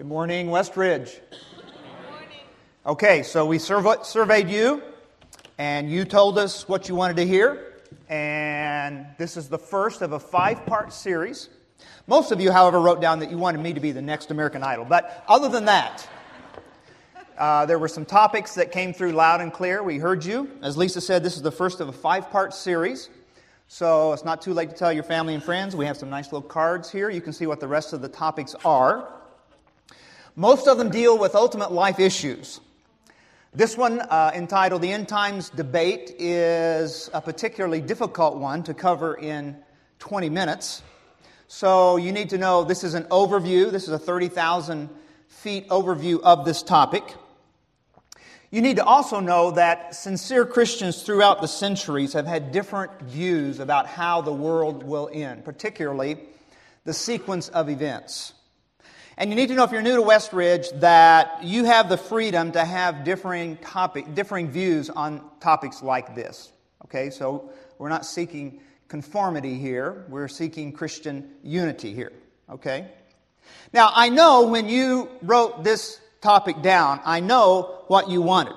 Good morning, West Westridge. Okay, so we surve- surveyed you, and you told us what you wanted to hear, and this is the first of a five part series. Most of you, however, wrote down that you wanted me to be the next American Idol, but other than that, uh, there were some topics that came through loud and clear. We heard you. As Lisa said, this is the first of a five part series. So it's not too late to tell your family and friends. We have some nice little cards here. You can see what the rest of the topics are. Most of them deal with ultimate life issues. This one, uh, entitled The End Times Debate, is a particularly difficult one to cover in 20 minutes. So you need to know this is an overview. This is a 30,000 feet overview of this topic. You need to also know that sincere Christians throughout the centuries have had different views about how the world will end, particularly the sequence of events. And you need to know if you're new to Westridge that you have the freedom to have differing topic, differing views on topics like this. Okay, so we're not seeking conformity here, we're seeking Christian unity here. Okay? Now, I know when you wrote this topic down, I know what you wanted.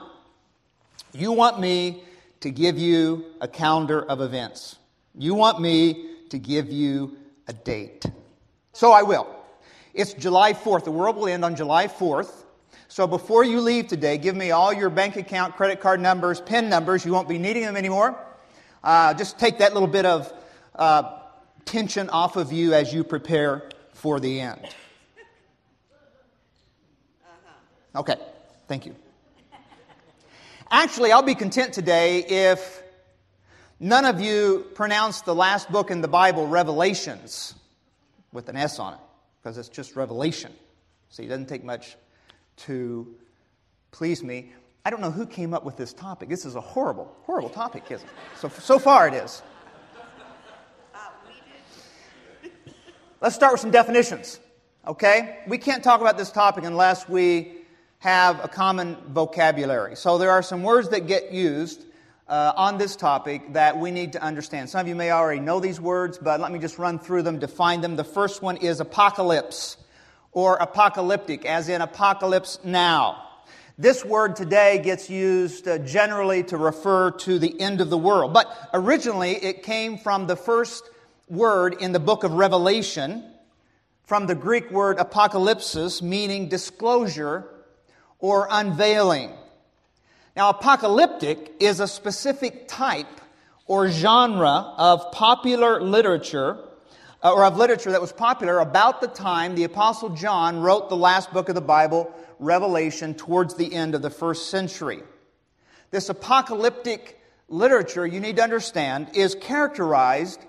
You want me to give you a calendar of events. You want me to give you a date. So I will. It's July 4th. The world will end on July 4th. So before you leave today, give me all your bank account, credit card numbers, PIN numbers. You won't be needing them anymore. Uh, just take that little bit of uh, tension off of you as you prepare for the end. Okay, thank you. Actually, I'll be content today if none of you pronounce the last book in the Bible, Revelations, with an S on it, because it's just revelation. See, it doesn't take much to please me. I don't know who came up with this topic. This is a horrible, horrible topic, isn't it? So, so far it is. Let's start with some definitions, okay? We can't talk about this topic unless we have a common vocabulary. So there are some words that get used uh, on this topic that we need to understand. Some of you may already know these words, but let me just run through them, define them. The first one is apocalypse or apocalyptic, as in apocalypse now. This word today gets used uh, generally to refer to the end of the world, but originally it came from the first word in the book of Revelation, from the Greek word apocalypsis, meaning disclosure or unveiling. Now, apocalyptic is a specific type or genre of popular literature, uh, or of literature that was popular about the time the Apostle John wrote the last book of the Bible, Revelation, towards the end of the first century. This apocalyptic literature, you need to understand, is characterized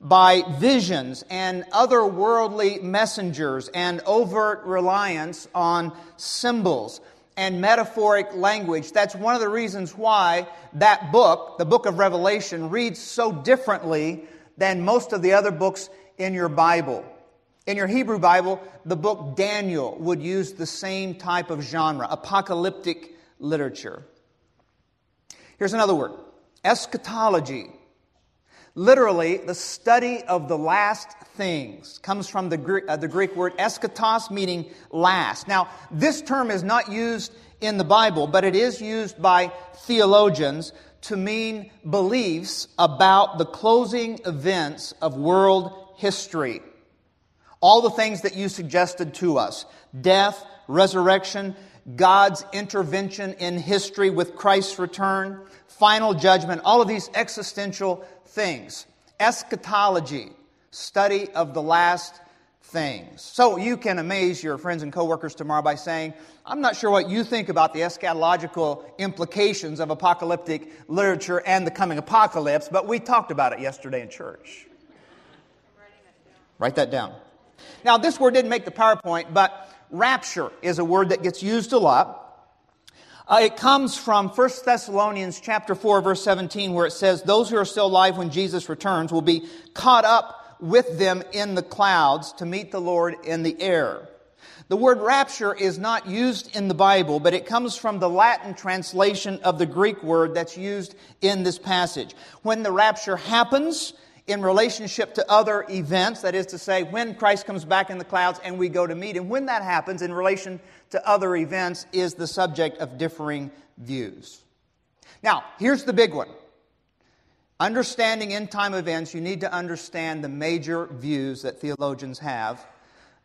by visions and otherworldly messengers and overt reliance on symbols and metaphoric language. That's one of the reasons why that book, the book of Revelation, reads so differently than most of the other books in your Bible. In your Hebrew Bible, the book Daniel would use the same type of genre, apocalyptic literature. Here's another word eschatology. Literally, the study of the last things comes from the Greek, uh, the Greek word eschatos, meaning last. Now, this term is not used in the Bible, but it is used by theologians to mean beliefs about the closing events of world history. All the things that you suggested to us death, resurrection, God's intervention in history with Christ's return, final judgment, all of these existential things. Eschatology, study of the last things. So you can amaze your friends and coworkers tomorrow by saying, I'm not sure what you think about the eschatological implications of apocalyptic literature and the coming apocalypse, but we talked about it yesterday in church. Write that down. Now, this word didn't make the PowerPoint, but rapture is a word that gets used a lot. Uh, it comes from 1 Thessalonians chapter 4 verse 17 where it says those who are still alive when Jesus returns will be caught up with them in the clouds to meet the Lord in the air. The word rapture is not used in the Bible, but it comes from the Latin translation of the Greek word that's used in this passage. When the rapture happens, in relationship to other events, that is to say, when Christ comes back in the clouds and we go to meet him, when that happens in relation to other events is the subject of differing views. Now, here's the big one. Understanding end time events, you need to understand the major views that theologians have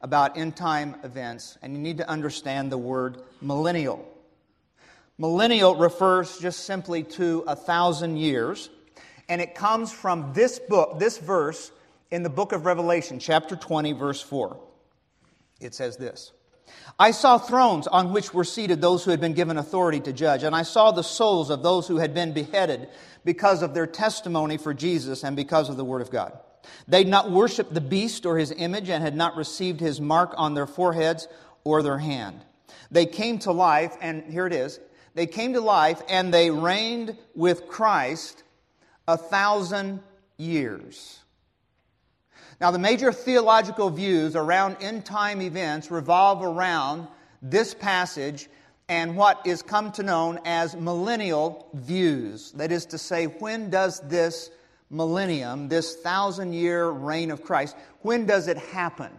about end time events, and you need to understand the word millennial. Millennial refers just simply to a thousand years and it comes from this book, this verse in the book of Revelation, chapter 20, verse 4. It says this I saw thrones on which were seated those who had been given authority to judge, and I saw the souls of those who had been beheaded because of their testimony for Jesus and because of the Word of God. They'd not worshiped the beast or his image and had not received his mark on their foreheads or their hand. They came to life, and here it is they came to life and they reigned with Christ a thousand years. Now, the major theological views around end time events revolve around this passage and what is come to known as millennial views. That is to say, when does this millennium, this thousand year reign of Christ, when does it happen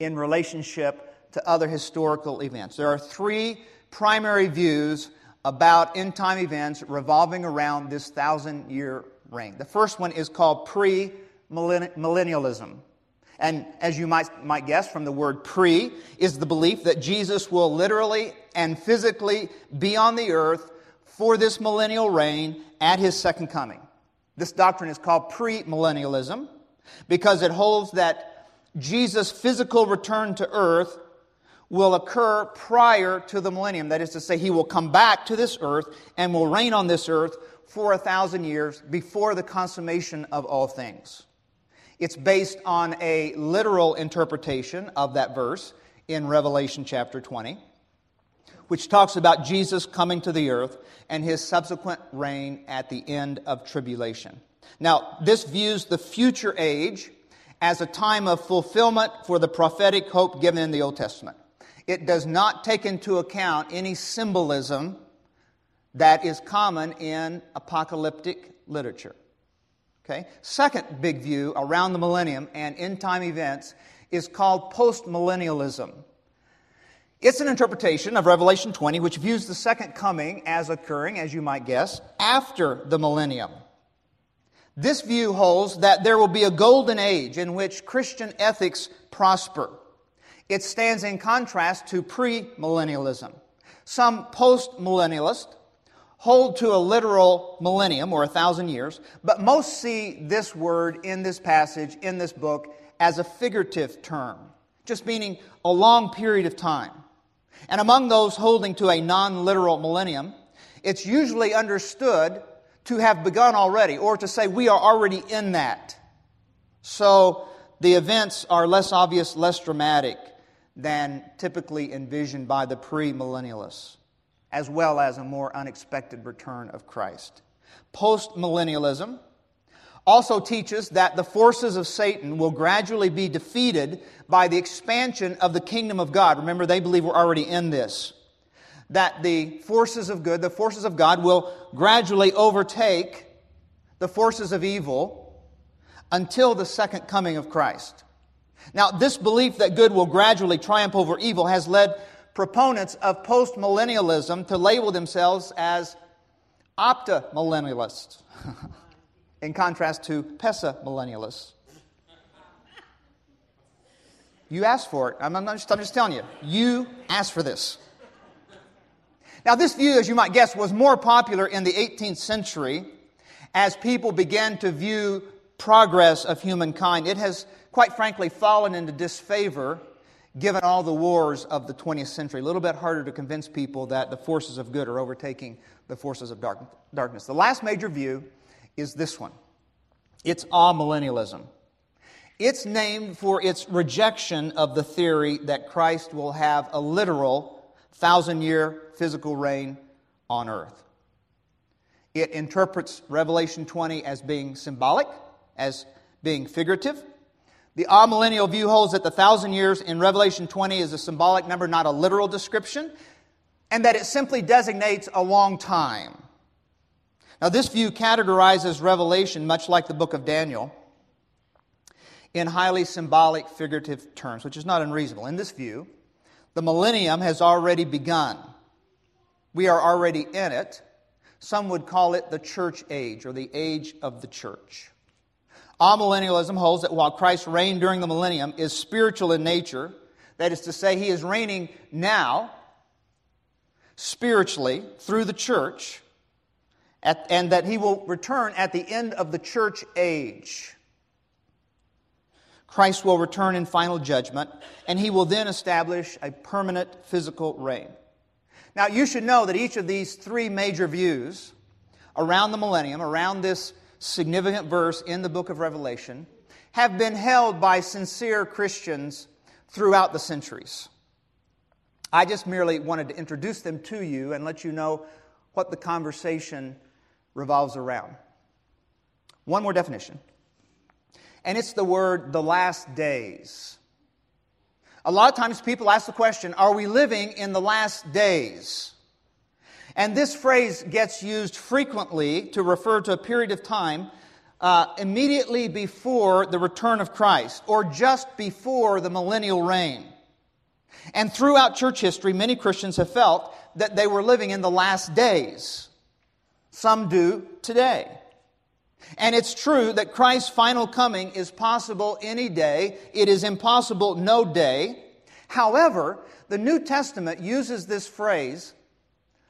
in relationship to other historical events? There are three primary views about end time events revolving around this thousand year reign. The first one is called pre millennialism. And as you might, might guess from the word pre, is the belief that Jesus will literally and physically be on the earth for this millennial reign at his second coming. This doctrine is called premillennialism because it holds that Jesus' physical return to earth will occur prior to the millennium. That is to say, he will come back to this earth and will reign on this earth for a thousand years before the consummation of all things. It's based on a literal interpretation of that verse in Revelation chapter 20, which talks about Jesus coming to the earth and his subsequent reign at the end of tribulation. Now, this views the future age as a time of fulfillment for the prophetic hope given in the Old Testament. It does not take into account any symbolism that is common in apocalyptic literature. Okay? Second big view around the millennium and end time events is called postmillennialism. It's an interpretation of Revelation 20 which views the second coming as occurring, as you might guess, after the millennium. This view holds that there will be a golden age in which Christian ethics prosper. It stands in contrast to premillennialism. Some postmillennialists hold to a literal millennium or a thousand years, but most see this word in this passage, in this book, as a figurative term, just meaning a long period of time. And among those holding to a non literal millennium, it's usually understood to have begun already, or to say we are already in that. So the events are less obvious, less dramatic than typically envisioned by the premillennialists as well as a more unexpected return of Christ. Postmillennialism also teaches that the forces of Satan will gradually be defeated by the expansion of the kingdom of God. Remember, they believe we're already in this. That the forces of good, the forces of God, will gradually overtake the forces of evil until the second coming of Christ. Now, this belief that good will gradually triumph over evil has led proponents of postmillennialism to label themselves as optimillennialists, in contrast to pessimillennialists. You asked for it. I'm, I'm, just, I'm just telling you. You asked for this. Now, this view, as you might guess, was more popular in the 18th century as people began to view progress of humankind. It has, quite frankly, fallen into disfavor given all the wars of the 20th century, a little bit harder to convince people that the forces of good are overtaking the forces of dark, darkness. The last major view is this one it's amillennialism. It's named for its rejection of the theory that Christ will have a literal thousand year physical reign on earth. It interprets Revelation 20 as being symbolic, as being figurative, the amillennial view holds that the thousand years in Revelation 20 is a symbolic number, not a literal description, and that it simply designates a long time. Now, this view categorizes Revelation much like the book of Daniel. in highly symbolic, figurative terms, which is not unreasonable. In this view, the millennium has already begun. We are already in it. Some would call it the church age or the age of the church. Amillennialism holds that while Christ's reign during the millennium is spiritual in nature, that is to say, he is reigning now spiritually through the church, at, and that he will return at the end of the church age. Christ will return in final judgment, and he will then establish a permanent physical reign. Now, you should know that each of these three major views around the millennium, around this significant verse in the book of Revelation, have been held by sincere Christians throughout the centuries. I just merely wanted to introduce them to you and let you know what the conversation revolves around. One more definition, and it's the word the last days. A lot of times people ask the question Are we living in the last days? And this phrase gets used frequently to refer to a period of time uh, immediately before the return of Christ or just before the millennial reign. And throughout church history, many Christians have felt that they were living in the last days. Some do today. And it's true that Christ's final coming is possible any day. It is impossible no day. However, the New Testament uses this phrase,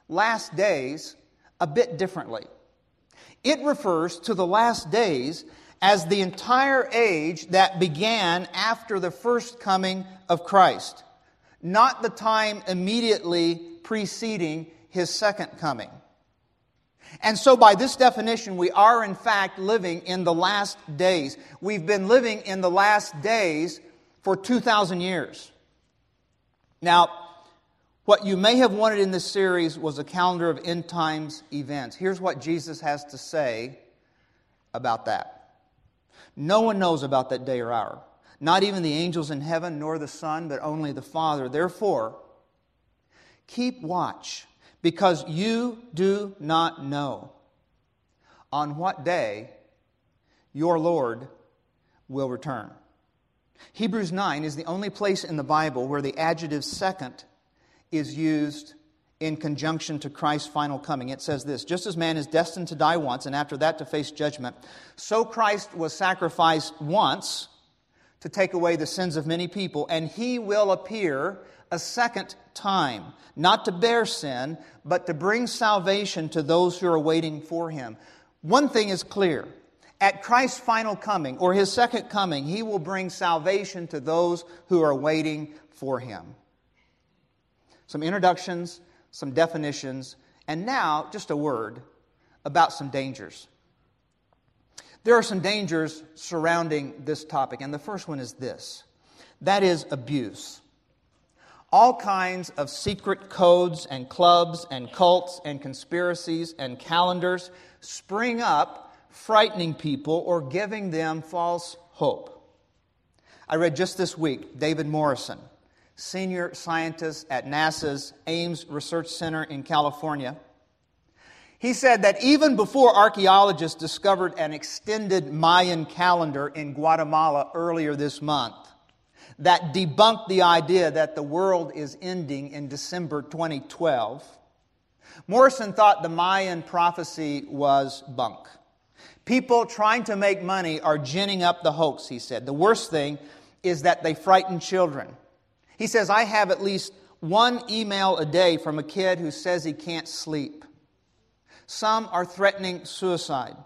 last days, a bit differently. It refers to the last days as the entire age that began after the first coming of Christ, not the time immediately preceding his second coming. And so, by this definition, we are in fact living in the last days. We've been living in the last days for 2,000 years. Now, what you may have wanted in this series was a calendar of end times events. Here's what Jesus has to say about that. No one knows about that day or hour, not even the angels in heaven, nor the Son, but only the Father. Therefore, keep watch because you do not know on what day your Lord will return. Hebrews 9 is the only place in the Bible where the adjective second is used in conjunction to Christ's final coming. It says this Just as man is destined to die once and after that to face judgment, so Christ was sacrificed once to take away the sins of many people, and he will appear a second time, not to bear sin, but to bring salvation to those who are waiting for him. One thing is clear. At Christ's final coming, or his second coming, he will bring salvation to those who are waiting for him. Some introductions, some definitions, and now just a word about some dangers. There are some dangers surrounding this topic, and the first one is this that is abuse all kinds of secret codes and clubs and cults and conspiracies and calendars spring up, frightening people or giving them false hope. I read just this week David Morrison, senior scientist at NASA's Ames Research Center in California. He said that even before archaeologists discovered an extended Mayan calendar in Guatemala earlier this month, that debunked the idea that the world is ending in December 2012. Morrison thought the Mayan prophecy was bunk. People trying to make money are ginning up the hoax, he said. The worst thing is that they frighten children. He says, I have at least one email a day from a kid who says he can't sleep. Some are threatening suicide.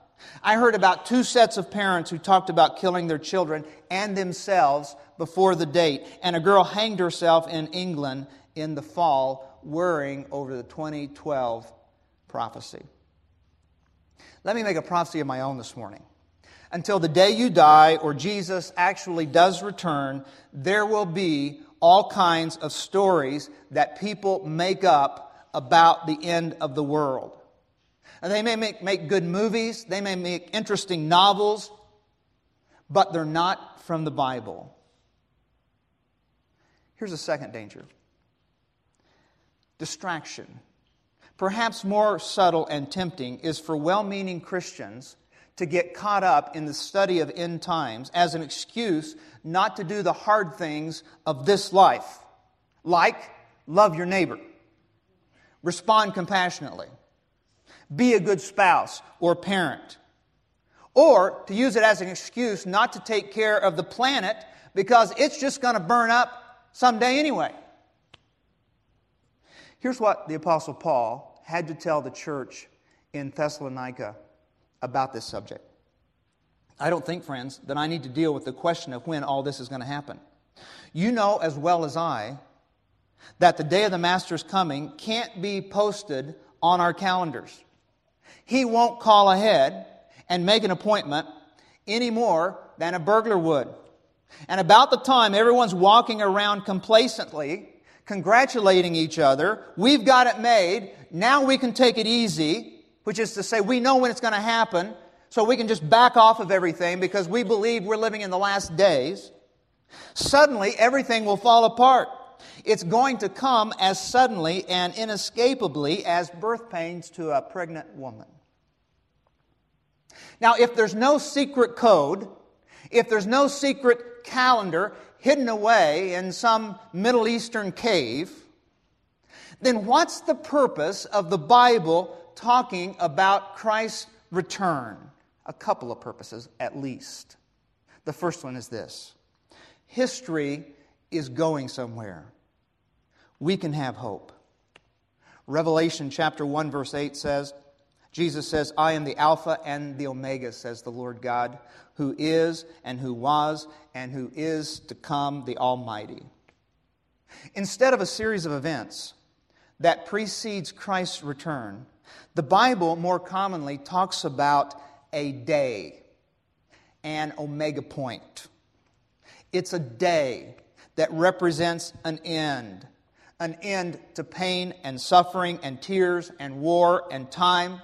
I heard about two sets of parents who talked about killing their children and themselves before the date, and a girl hanged herself in England in the fall, worrying over the 2012 prophecy. Let me make a prophecy of my own this morning. Until the day you die or Jesus actually does return, there will be all kinds of stories that people make up about the end of the world. And they may make, make good movies, they may make interesting novels, but they're not from the Bible. Here's a second danger distraction. Perhaps more subtle and tempting is for well meaning Christians to get caught up in the study of end times as an excuse not to do the hard things of this life, like love your neighbor, respond compassionately, be a good spouse or parent, or to use it as an excuse not to take care of the planet because it's just going to burn up someday anyway. Here's what the Apostle Paul had to tell the church in Thessalonica about this subject. I don't think, friends, that I need to deal with the question of when all this is going to happen. You know as well as I that the day of the Master's coming can't be posted on our calendars. He won't call ahead and make an appointment any more than a burglar would. And about the time everyone's walking around complacently, congratulating each other, we've got it made, now we can take it easy, which is to say, we know when it's going to happen, so we can just back off of everything because we believe we're living in the last days. Suddenly, everything will fall apart. It's going to come as suddenly and inescapably as birth pains to a pregnant woman. Now, if there's no secret code, if there's no secret calendar hidden away in some Middle Eastern cave, then what's the purpose of the Bible talking about Christ's return? A couple of purposes, at least. The first one is this history is going somewhere. We can have hope. Revelation chapter 1, verse 8 says, Jesus says, I am the Alpha and the Omega, says the Lord God, who is and who was and who is to come, the Almighty. Instead of a series of events that precedes Christ's return, the Bible more commonly talks about a day, an omega point. It's a day that represents an end, an end to pain and suffering and tears and war and time.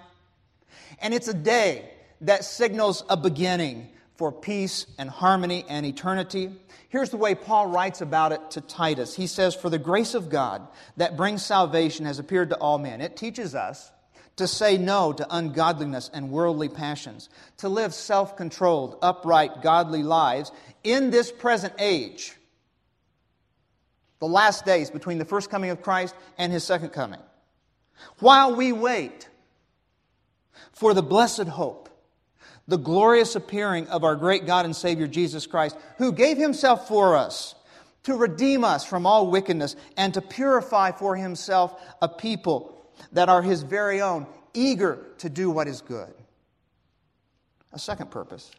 And it's a day that signals a beginning for peace and harmony and eternity. Here's the way Paul writes about it to Titus. He says, For the grace of God that brings salvation has appeared to all men. It teaches us to say no to ungodliness and worldly passions, to live self controlled, upright, godly lives in this present age, the last days between the first coming of Christ and his second coming, while we wait for the blessed hope, the glorious appearing of our great God and Savior Jesus Christ, who gave himself for us to redeem us from all wickedness and to purify for himself a people that are his very own, eager to do what is good. A second purpose,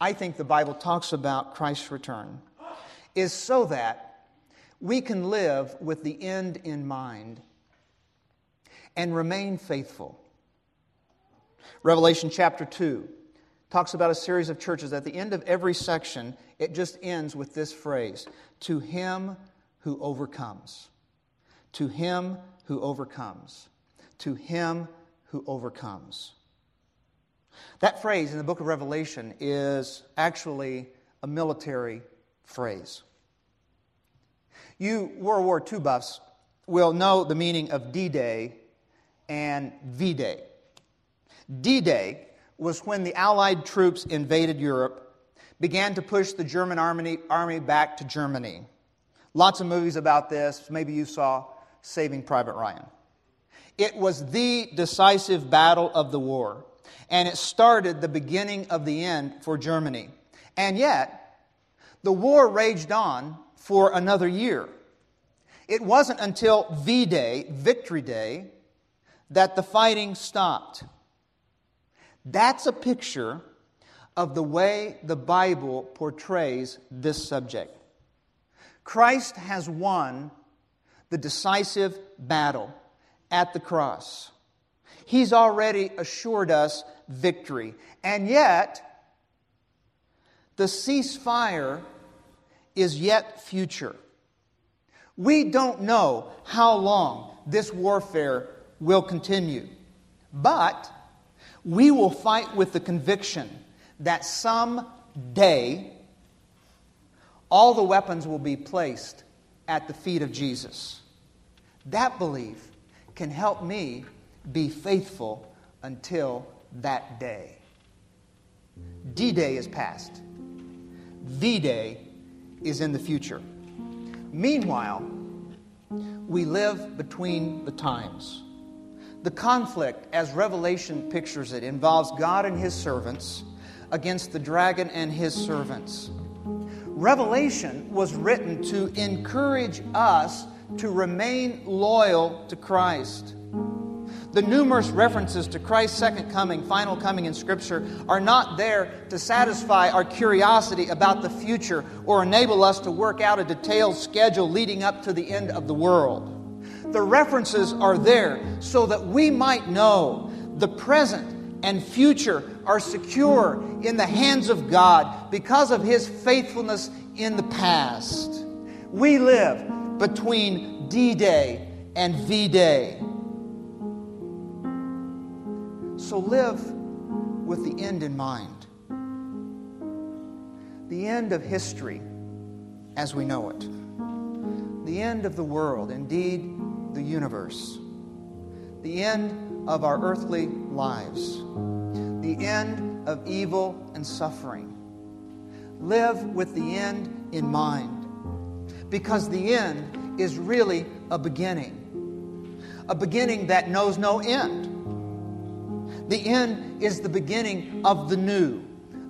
I think the Bible talks about Christ's return, is so that we can live with the end in mind and remain faithful. Revelation chapter 2 talks about a series of churches. At the end of every section, it just ends with this phrase To him who overcomes. To him who overcomes. To him who overcomes. That phrase in the book of Revelation is actually a military phrase. You World War II buffs will know the meaning of D Day and V Day. D Day was when the Allied troops invaded Europe, began to push the German army, army back to Germany. Lots of movies about this. Maybe you saw Saving Private Ryan. It was the decisive battle of the war, and it started the beginning of the end for Germany. And yet, the war raged on for another year. It wasn't until V Day, Victory Day, that the fighting stopped. That's a picture of the way the Bible portrays this subject. Christ has won the decisive battle at the cross. He's already assured us victory. And yet, the ceasefire is yet future. We don't know how long this warfare will continue. But we will fight with the conviction that some day all the weapons will be placed at the feet of Jesus. That belief can help me be faithful until that day. D Day is past. V Day is in the future. Meanwhile, we live between the times. The conflict, as Revelation pictures it, involves God and his servants against the dragon and his servants. Revelation was written to encourage us to remain loyal to Christ. The numerous references to Christ's second coming, final coming in Scripture, are not there to satisfy our curiosity about the future or enable us to work out a detailed schedule leading up to the end of the world. The references are there so that we might know the present and future are secure in the hands of God because of His faithfulness in the past. We live between D Day and V Day. So live with the end in mind the end of history as we know it, the end of the world, indeed, the universe, the end of our earthly lives, the end of evil and suffering. Live with the end in mind because the end is really a beginning, a beginning that knows no end. The end is the beginning of the new,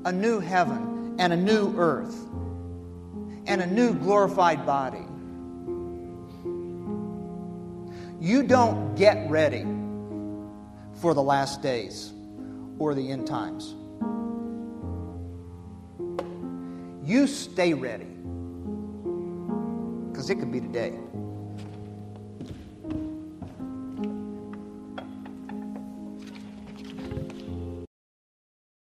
a new heaven and a new earth, and a new glorified body. You don't get ready for the last days or the end times. You stay ready because it could be today.